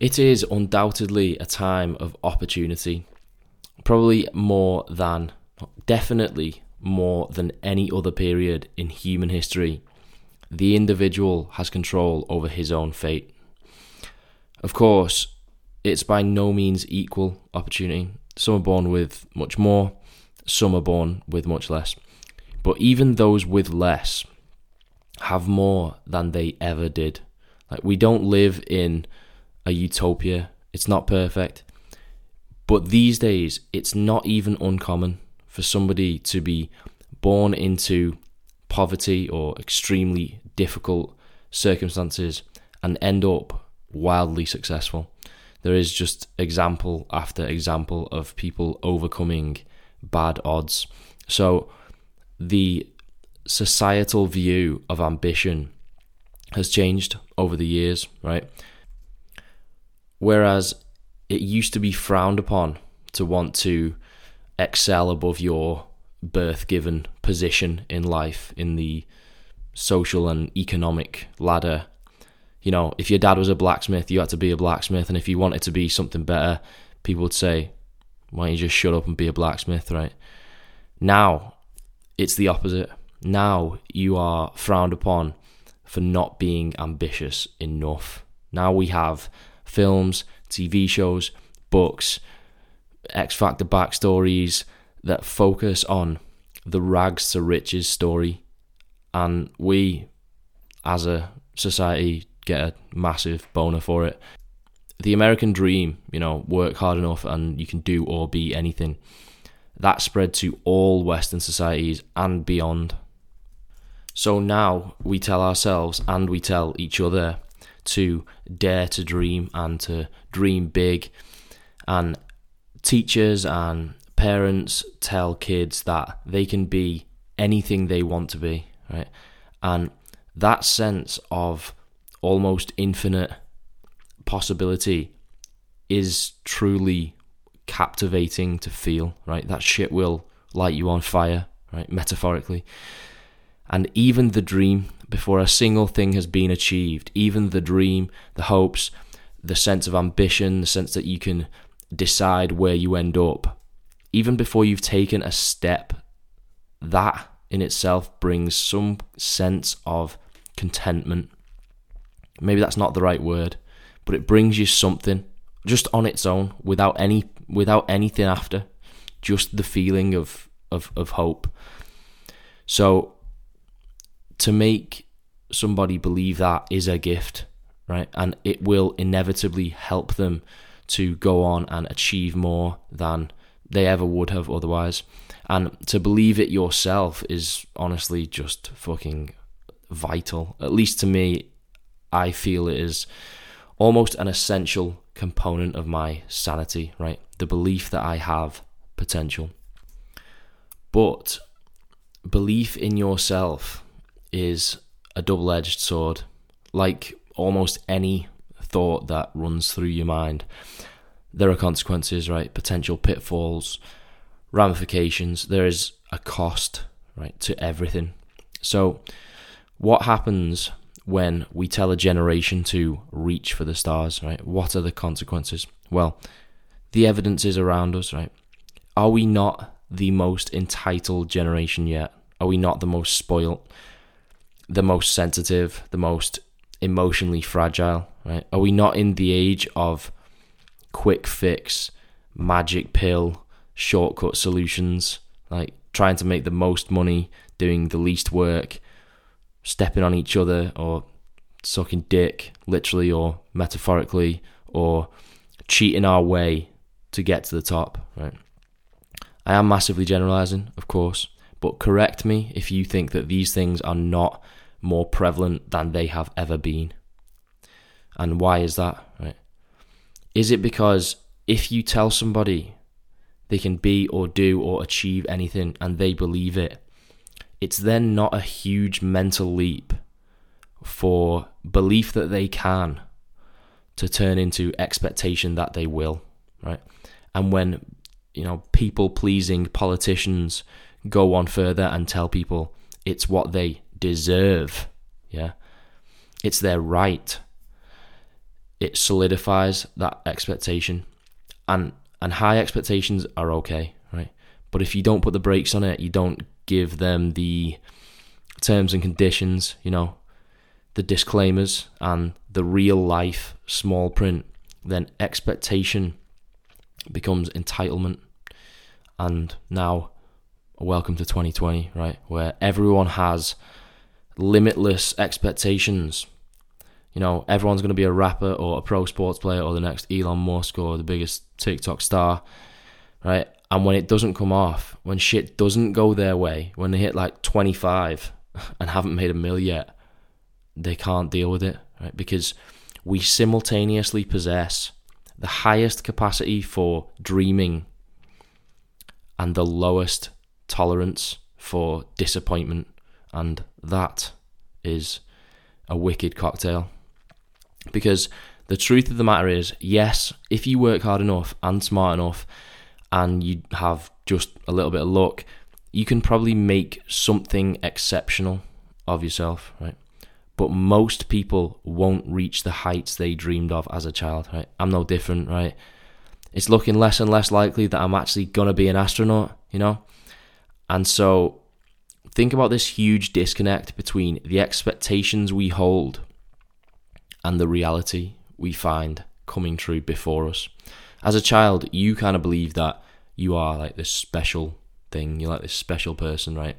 It is undoubtedly a time of opportunity, probably more than, definitely more than any other period in human history. The individual has control over his own fate. Of course, it's by no means equal opportunity. Some are born with much more, some are born with much less. But even those with less have more than they ever did. Like we don't live in a utopia. It's not perfect. But these days it's not even uncommon for somebody to be born into poverty or extremely difficult circumstances and end up wildly successful. There is just example after example of people overcoming bad odds. So the societal view of ambition has changed over the years, right? Whereas it used to be frowned upon to want to excel above your birth given position in life in the social and economic ladder. You know, if your dad was a blacksmith, you had to be a blacksmith, and if you wanted to be something better, people would say, Why don't you just shut up and be a blacksmith, right? Now, it's the opposite. Now you are frowned upon for not being ambitious enough. Now we have films, TV shows, books, X Factor backstories that focus on the rags to riches story. And we, as a society, get a massive boner for it. The American dream, you know, work hard enough and you can do or be anything that spread to all Western societies and beyond. So now we tell ourselves and we tell each other to dare to dream and to dream big. And teachers and parents tell kids that they can be anything they want to be, right? And that sense of almost infinite possibility is truly captivating to feel, right? That shit will light you on fire, right? Metaphorically. And even the dream, before a single thing has been achieved, even the dream, the hopes, the sense of ambition, the sense that you can decide where you end up, even before you've taken a step, that in itself brings some sense of contentment. Maybe that's not the right word, but it brings you something just on its own without any without anything after, just the feeling of of, of hope. So to make somebody believe that is a gift, right? And it will inevitably help them to go on and achieve more than they ever would have otherwise. And to believe it yourself is honestly just fucking vital. At least to me, I feel it is almost an essential component of my sanity, right? The belief that I have potential. But belief in yourself is a double edged sword, like almost any thought that runs through your mind. There are consequences, right? Potential pitfalls, ramifications. There is a cost, right, to everything. So, what happens when we tell a generation to reach for the stars, right? What are the consequences? Well, the evidence is around us, right? Are we not the most entitled generation yet? Are we not the most spoilt, the most sensitive, the most emotionally fragile, right? Are we not in the age of quick fix, magic pill, shortcut solutions, like trying to make the most money, doing the least work, stepping on each other or sucking dick, literally or metaphorically, or cheating our way to get to the top, right? I am massively generalizing, of course, but correct me if you think that these things are not more prevalent than they have ever been. And why is that, right? Is it because if you tell somebody they can be or do or achieve anything and they believe it, it's then not a huge mental leap for belief that they can to turn into expectation that they will, right? And when, you know, people pleasing politicians go on further and tell people it's what they deserve, yeah, it's their right. it solidifies that expectation and and high expectations are okay right? But if you don't put the brakes on it you don't give them the terms and conditions you know the disclaimers and the real life small print then expectation becomes entitlement. And now welcome to 2020 right? Where everyone has limitless expectations you know, everyone's going to be a rapper or a pro sports player or the next Elon Musk or the biggest TikTok star, right? And when it doesn't come off, when shit doesn't go their way, when they hit like 25 and haven't made a mill yet, they can't deal with it, right? Because we simultaneously possess the highest capacity for dreaming and the lowest tolerance for disappointment. And that is a wicked cocktail. Because the truth of the matter is, yes, if you work hard enough and smart enough and you have just a little bit of luck, you can probably make something exceptional of yourself, right? But most people won't reach the heights they dreamed of as a child, right? I'm no different, right? It's looking less and less likely that I'm actually gonna be an astronaut, you know? And so think about this huge disconnect between the expectations we hold and the reality we find coming true before us. As a child, you kind of believe that you are like this special thing, you're like this special person, right?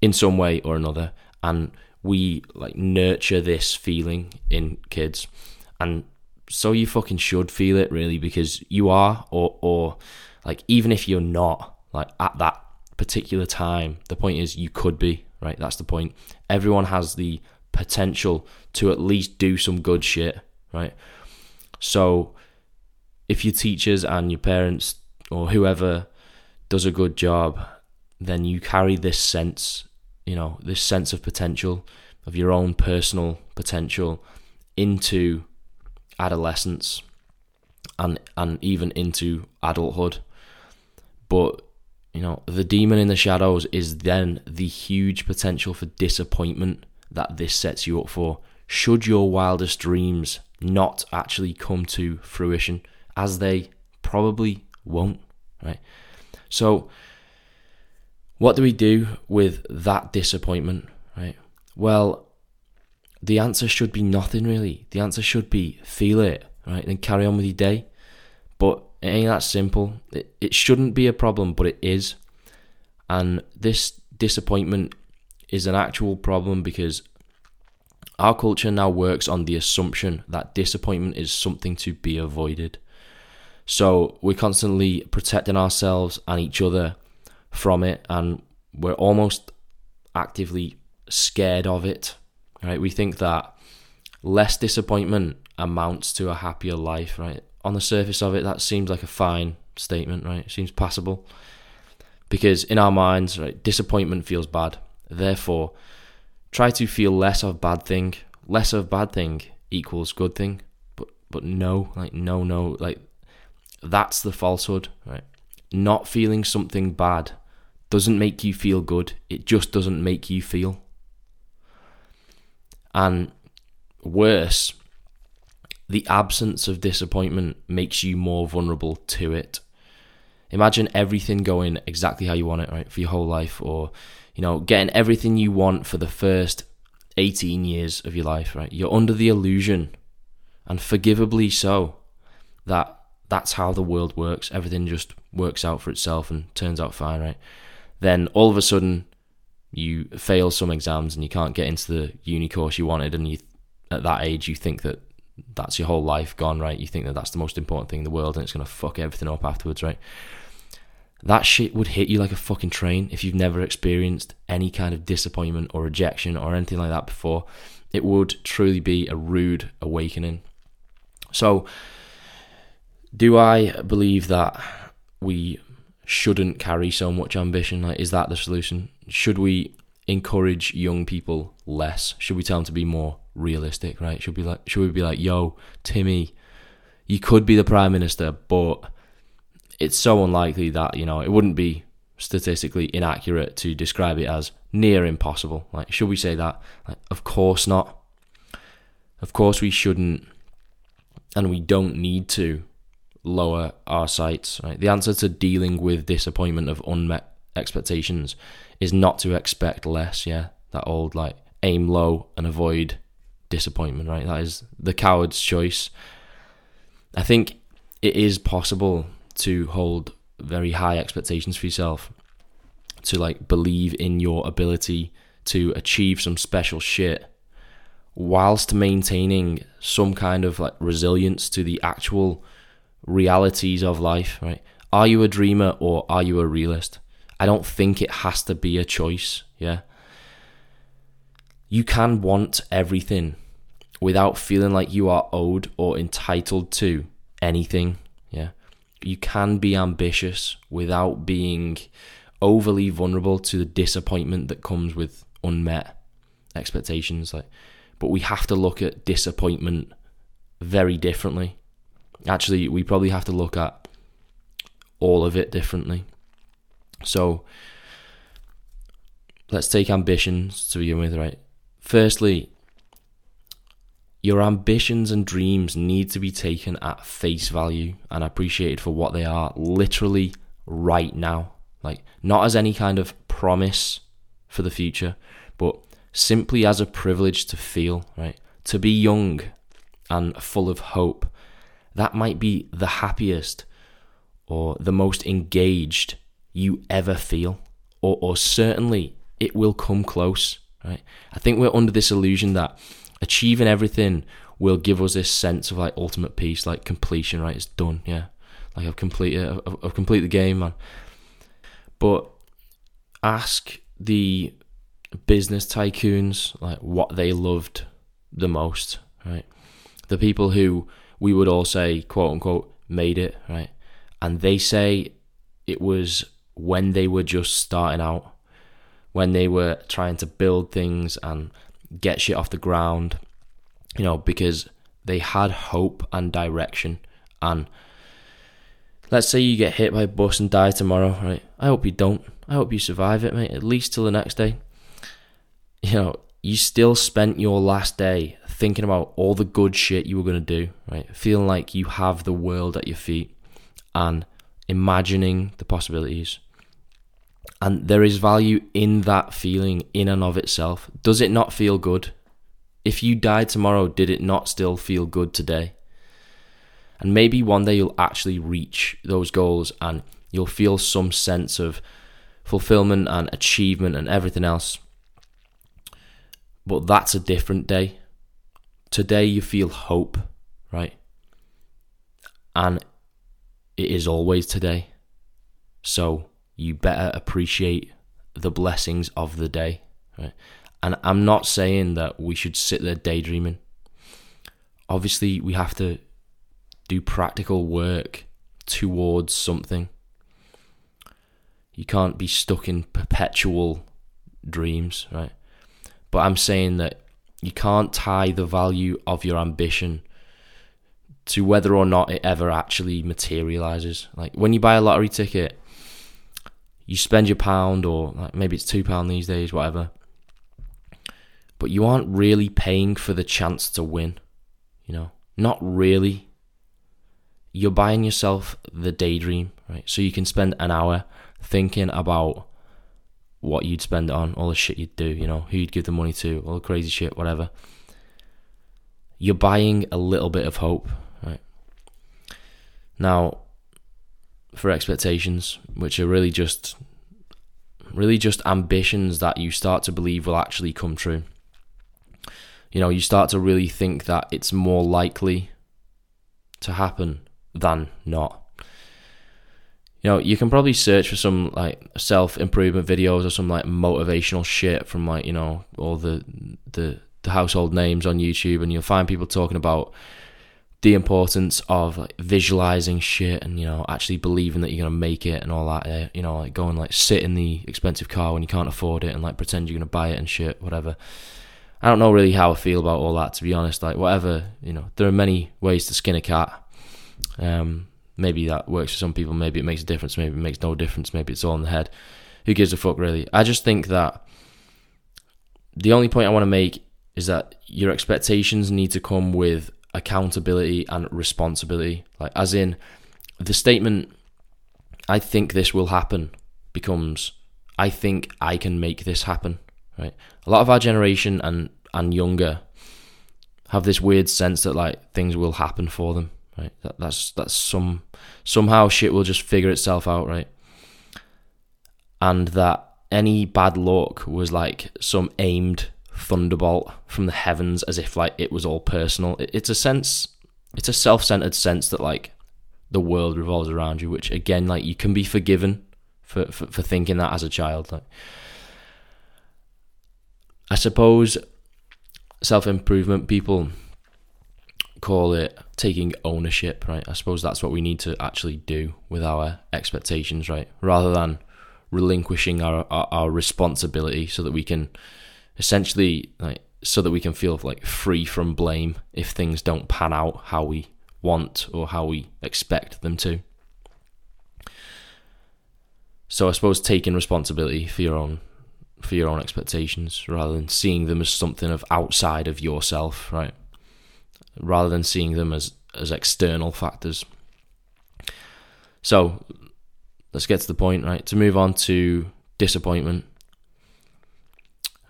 In some way or another. And we like nurture this feeling in kids. And so you fucking should feel it really because you are or or like even if you're not like at that particular time, the point is you could be, right? That's the point. Everyone has the potential to at least do some good shit, right? So if your teachers and your parents or whoever does a good job, then you carry this sense, you know, this sense of potential, of your own personal potential into adolescence and and even into adulthood. But you know, the demon in the shadows is then the huge potential for disappointment that this sets you up for should your wildest dreams not actually come to fruition, as they probably won't, right? So, what do we do with that disappointment, right? Well, the answer should be nothing really. The answer should be feel it, right? And carry on with your day. But it ain't that simple. It, it shouldn't be a problem, but it is. And this disappointment is an actual problem because our culture now works on the assumption that disappointment is something to be avoided. So we're constantly protecting ourselves and each other from it, and we're almost actively scared of it. Right? We think that less disappointment amounts to a happier life. Right? On the surface of it, that seems like a fine statement. Right? It seems passable because in our minds, right, disappointment feels bad. Therefore, try to feel less of bad thing. Less of bad thing equals good thing. But but no, like no, no, like that's the falsehood, right? Not feeling something bad doesn't make you feel good. It just doesn't make you feel. And worse, the absence of disappointment makes you more vulnerable to it. Imagine everything going exactly how you want it, right, for your whole life, or you know, getting everything you want for the first 18 years of your life, right? You're under the illusion, and forgivably so, that that's how the world works. Everything just works out for itself and turns out fine, right? Then all of a sudden, you fail some exams and you can't get into the uni course you wanted, and you at that age you think that that's your whole life gone, right? You think that that's the most important thing in the world, and it's gonna fuck everything up afterwards, right? that shit would hit you like a fucking train if you've never experienced any kind of disappointment or rejection or anything like that before. It would truly be a rude awakening. So, do I believe that we shouldn't carry so much ambition? Like, is that the solution? Should we encourage young people less? Should we tell them to be more realistic? Right? Should we like? Should we be like, "Yo, Timmy, you could be the prime minister, but." it's so unlikely that you know it wouldn't be statistically inaccurate to describe it as near impossible. Like, should we say that? Like, of course not. Of course, we shouldn't and we don't need to lower our sights. Right? The answer to dealing with disappointment of unmet expectations is not to expect less. Yeah, that old like aim low and avoid disappointment. Right, that is the coward's choice. I think it is possible to hold very high expectations for yourself, to like believe in your ability to achieve some special shit whilst maintaining some kind of like resilience to the actual realities of life, right? Are you a dreamer or are you a realist? I don't think it has to be a choice, yeah? You can want everything without feeling like you are owed or entitled to anything, yeah? You can be ambitious without being overly vulnerable to the disappointment that comes with unmet expectations like but we have to look at disappointment very differently. Actually we probably have to look at all of it differently. So let's take ambitions to begin with right firstly your ambitions and dreams need to be taken at face value and appreciated for what they are literally right now. Like not as any kind of promise for the future but simply as a privilege to feel right? To be young and full of hope. That might be the happiest or the most engaged you ever feel, or, or certainly it will come close, right? I think we're under this illusion that achieving everything will give us this sense of like ultimate peace, like completion, right? It's done, yeah. Like I've completed, I've, I've completed the game, man. But ask the business tycoons like what they loved the most, right? The people who we would all say, quote unquote, made it, right? And they say it was when they were just starting out, when they were trying to build things and get shit off the ground, you know, because they had hope and direction. And let's say you get hit by a bus and die tomorrow, right? I hope you don't. I hope you survive it, mate, at least till the next day. You know, you still spent your last day thinking about all the good shit you were going to do, right? Feeling like you have the world at your feet and imagining the possibilities. And there is value in that feeling in and of itself. Does it not feel good? If you died tomorrow, did it not still feel good today? And maybe one day you'll actually reach those goals and you'll feel some sense of fulfillment and achievement and everything else. But that's a different day. Today you feel hope, right? And it is always today. So you better appreciate the blessings of the day, right? And I'm not saying that we should sit there daydreaming. Obviously, we have to do practical work towards something. You can't be stuck in perpetual dreams, right? But I'm saying that you can't tie the value of your ambition to whether or not it ever actually materializes. Like when you buy a lottery ticket, you spend your pound or like maybe it's two pound these days, whatever. But you aren't really paying for the chance to win, you know. Not really. You're buying yourself the daydream, right? So you can spend an hour thinking about what you'd spend on, all the shit you'd do, you know, who you'd give the money to, all the crazy shit, whatever. You're buying a little bit of hope, right? Now, for expectations, which are really just really just ambitions that you start to believe will actually come true. You know, you start to really think that it's more likely to happen than not you know, you can probably search for some like self improvement videos or some like motivational shit from like you know all the the the household names on YouTube, and you'll find people talking about the importance of like visualizing shit and you know actually believing that you're gonna make it and all that. Uh, you know, like going like sit in the expensive car when you can't afford it and like pretend you're gonna buy it and shit, whatever. I don't know really how I feel about all that to be honest. Like whatever, you know, there are many ways to skin a cat. Um, Maybe that works for some people. Maybe it makes a difference. Maybe it makes no difference. Maybe it's all in the head. Who gives a fuck, really? I just think that the only point I want to make is that your expectations need to come with accountability and responsibility. Like, as in, the statement, I think this will happen, becomes, I think I can make this happen, right? A lot of our generation and, and younger have this weird sense that, like, things will happen for them, right? That, that's, that's some, somehow shit will just figure itself out, right? And that any bad luck was like some aimed thunderbolt from the heavens as if like it was all personal. It's a sense, it's a self-centered sense that like the world revolves around you, which again, like you can be forgiven for for, for thinking that as a child. Like, I suppose self improvement people call it taking ownership, right? I suppose that's what we need to actually do with our expectations, right? Rather than relinquishing our, our, our responsibility so that we can essentially like so that we can feel like free from blame if things don't pan out how we want or how we expect them to. So I suppose taking responsibility for your own for your own expectations rather than seeing them as something of outside of yourself, right? Rather than seeing them as as external factors. So let's get to the point, right? To move on to disappointment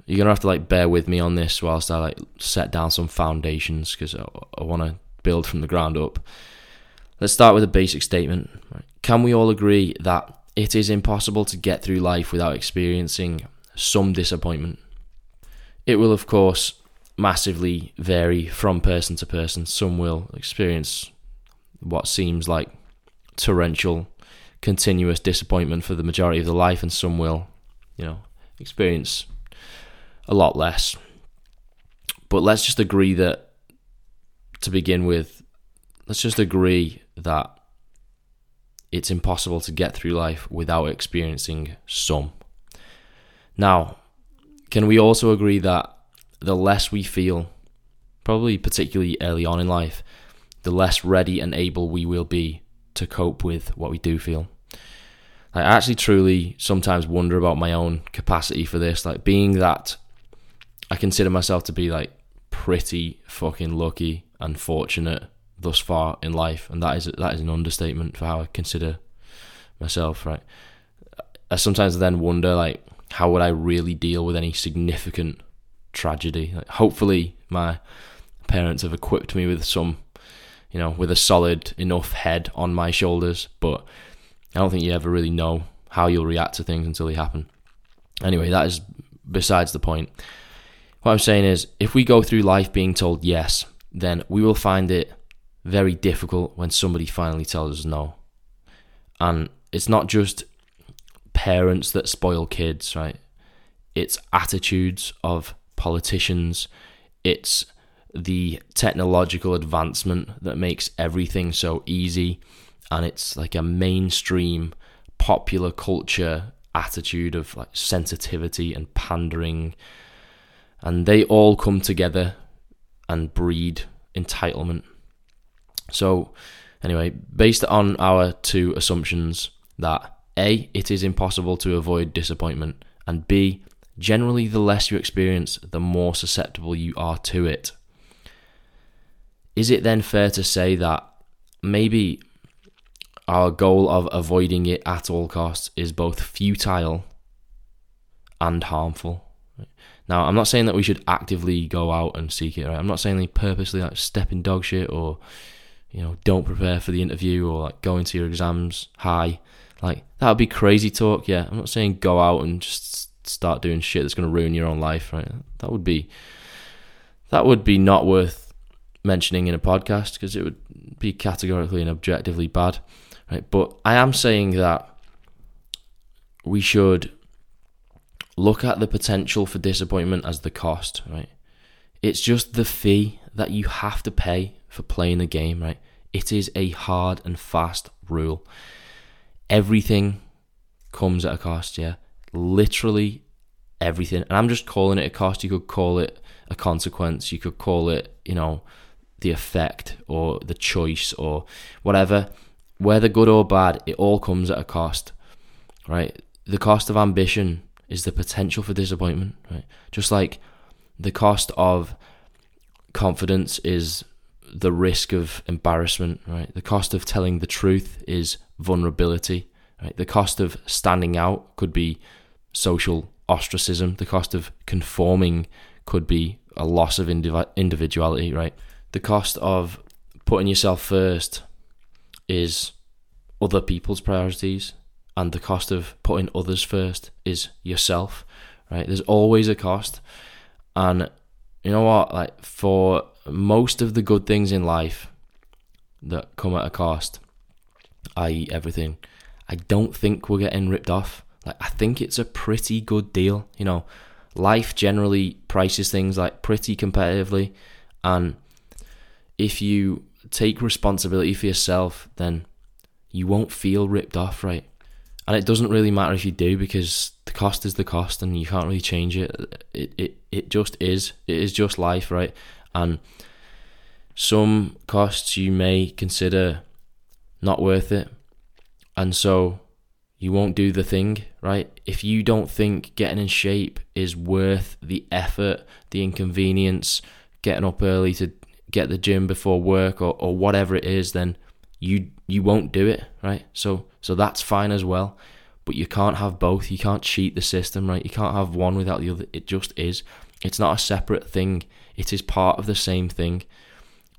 you're gonna have to like bear with me on this whilst I like set down some foundations because I, I want to build from the ground up. Let's start with a basic statement. Can we all agree that it is impossible to get through life without experiencing some disappointment? It will, of course, massively vary from person to person. Some will experience what seems like torrential, continuous disappointment for the majority of their life, and some will, you know, experience a lot less. But let's just agree that, to begin with, let's just agree that it's impossible to get through life without experiencing some. Now, can we also agree that the less we feel, probably particularly early on in life, the less ready and able we will be to cope with what we do feel? I actually truly sometimes wonder about my own capacity for this, like being that I consider myself to be like pretty fucking lucky and fortunate thus far in life, and that is that is an understatement for how I consider myself. Right, I sometimes then wonder like how would I really deal with any significant tragedy? Like, hopefully, my parents have equipped me with some, you know, with a solid enough head on my shoulders, but I don't think you ever really know how you'll react to things until they happen. Anyway, that is besides the point. What I'm saying is, if we go through life being told yes, then we will find it very difficult when somebody finally tells us no. And it's not just parents that spoil kids, right? It's attitudes of politicians, it's the technological advancement that makes everything so easy, and it's like a mainstream popular culture attitude of like sensitivity and pandering and they all come together and breed entitlement. So, anyway, based on our two assumptions that A, it is impossible to avoid disappointment, and B, generally the less you experience, the more susceptible you are to it. Is it then fair to say that maybe our goal of avoiding it at all costs is both futile and harmful? Now, I'm not saying that we should actively go out and seek it. Right? I'm not saying they purposely like step in dog shit or you know don't prepare for the interview or like go into your exams high. Like that would be crazy talk. Yeah, I'm not saying go out and just start doing shit that's going to ruin your own life. Right? That would be that would be not worth mentioning in a podcast because it would be categorically and objectively bad. Right? But I am saying that we should look at the potential for disappointment as the cost, right? It's just the fee that you have to pay for playing the game, right? It is a hard and fast rule. Everything comes at a cost, yeah? Literally everything. And I'm just calling it a cost. You could call it a consequence. You could call it, you know, the effect or the choice or whatever. Whether good or bad, it all comes at a cost, right? The cost of ambition is the potential for disappointment, right? Just like the cost of confidence is the risk of embarrassment, right? The cost of telling the truth is vulnerability, right? The cost of standing out could be social ostracism. The cost of conforming could be a loss of indiv- individuality, right? The cost of putting yourself first is other people's priorities, and the cost of putting others first is yourself, right? There's always a cost, and you know what? Like for most of the good things in life that come at a cost, i.e., everything, I don't think we're getting ripped off. Like I think it's a pretty good deal. You know, life generally prices things like pretty competitively, and if you take responsibility for yourself, then you won't feel ripped off, right? And it doesn't really matter if you do because the cost is the cost and you can't really change it. It it it just is. It is just life, right? And some costs you may consider not worth it. And so you won't do the thing, right? If you don't think getting in shape is worth the effort, the inconvenience, getting up early to get the gym before work or, or whatever it is, then you you won't do it, right? So so that's fine as well. But you can't have both. You can't cheat the system, right? You can't have one without the other. It just is. It's not a separate thing. It is part of the same thing.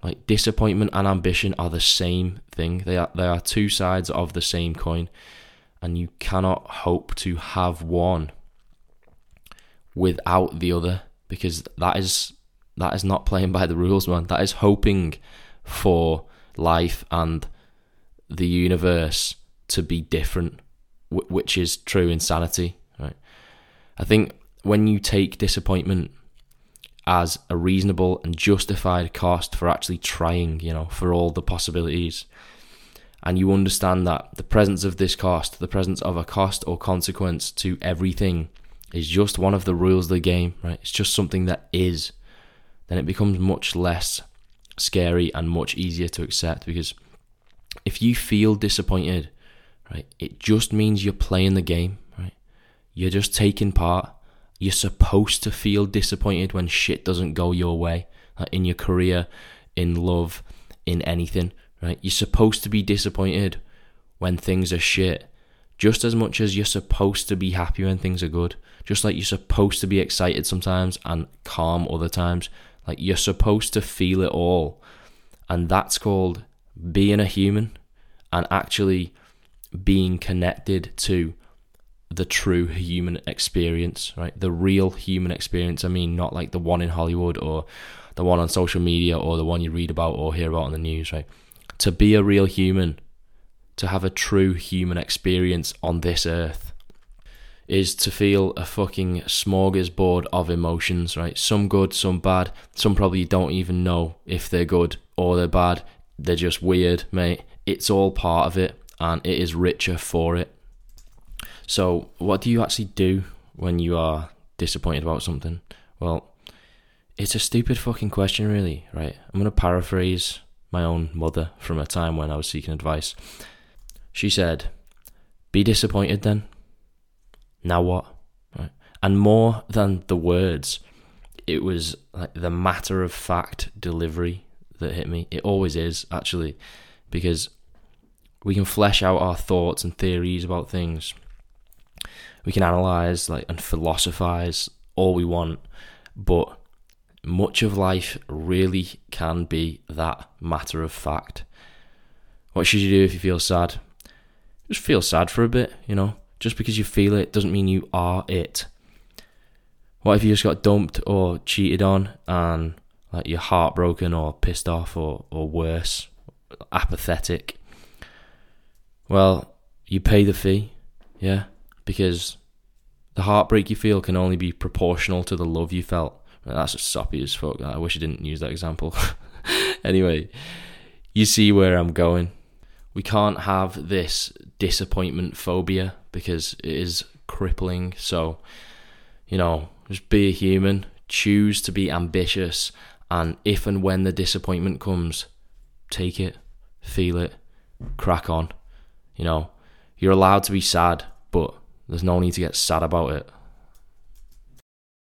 Like disappointment and ambition are the same thing. They are they are two sides of the same coin. And you cannot hope to have one without the other because that is that is not playing by the rules, man. That is hoping for life and the universe to be different, which is true insanity, right? I think when you take disappointment as a reasonable and justified cost for actually trying, you know, for all the possibilities, and you understand that the presence of this cost, the presence of a cost or consequence to everything, is just one of the rules of the game, right? It's just something that is, then it becomes much less scary and much easier to accept because if you feel disappointed, right, it just means you're playing the game, right? You're just taking part. You're supposed to feel disappointed when shit doesn't go your way, like in your career, in love, in anything, right? You're supposed to be disappointed when things are shit, just as much as you're supposed to be happy when things are good. Just like you're supposed to be excited sometimes and calm other times. Like you're supposed to feel it all. And that's called being a human and actually being connected to the true human experience, right? The real human experience. I mean, not like the one in Hollywood or the one on social media or the one you read about or hear about on the news, right? To be a real human, to have a true human experience on this earth, is to feel a fucking smorgasbord of emotions, right? Some good, some bad. Some probably don't even know if they're good or they're bad. They're just weird, mate. It's all part of it and it is richer for it. So, what do you actually do when you are disappointed about something? Well, it's a stupid fucking question, really, right? I'm going to paraphrase my own mother from a time when I was seeking advice. She said, Be disappointed then, now what? And more than the words, it was like the matter of fact delivery that hit me. It always is, actually, because we can flesh out our thoughts and theories about things. We can analyze like and philosophize all we want, but much of life really can be that matter of fact. What should you do if you feel sad? Just feel sad for a bit, you know. Just because you feel it doesn't mean you are it. What if you just got dumped or cheated on and like you're heartbroken or pissed off or, or worse, apathetic? Well, you pay the fee, yeah, because the heartbreak you feel can only be proportional to the love you felt. That's soppy as fuck. I wish I didn't use that example. anyway, you see where I'm going. We can't have this disappointment phobia because it is crippling. So, you know, just be a human, choose to be ambitious, and if and when the disappointment comes, take it, feel it, crack on. You know, you're allowed to be sad, but there's no need to get sad about it.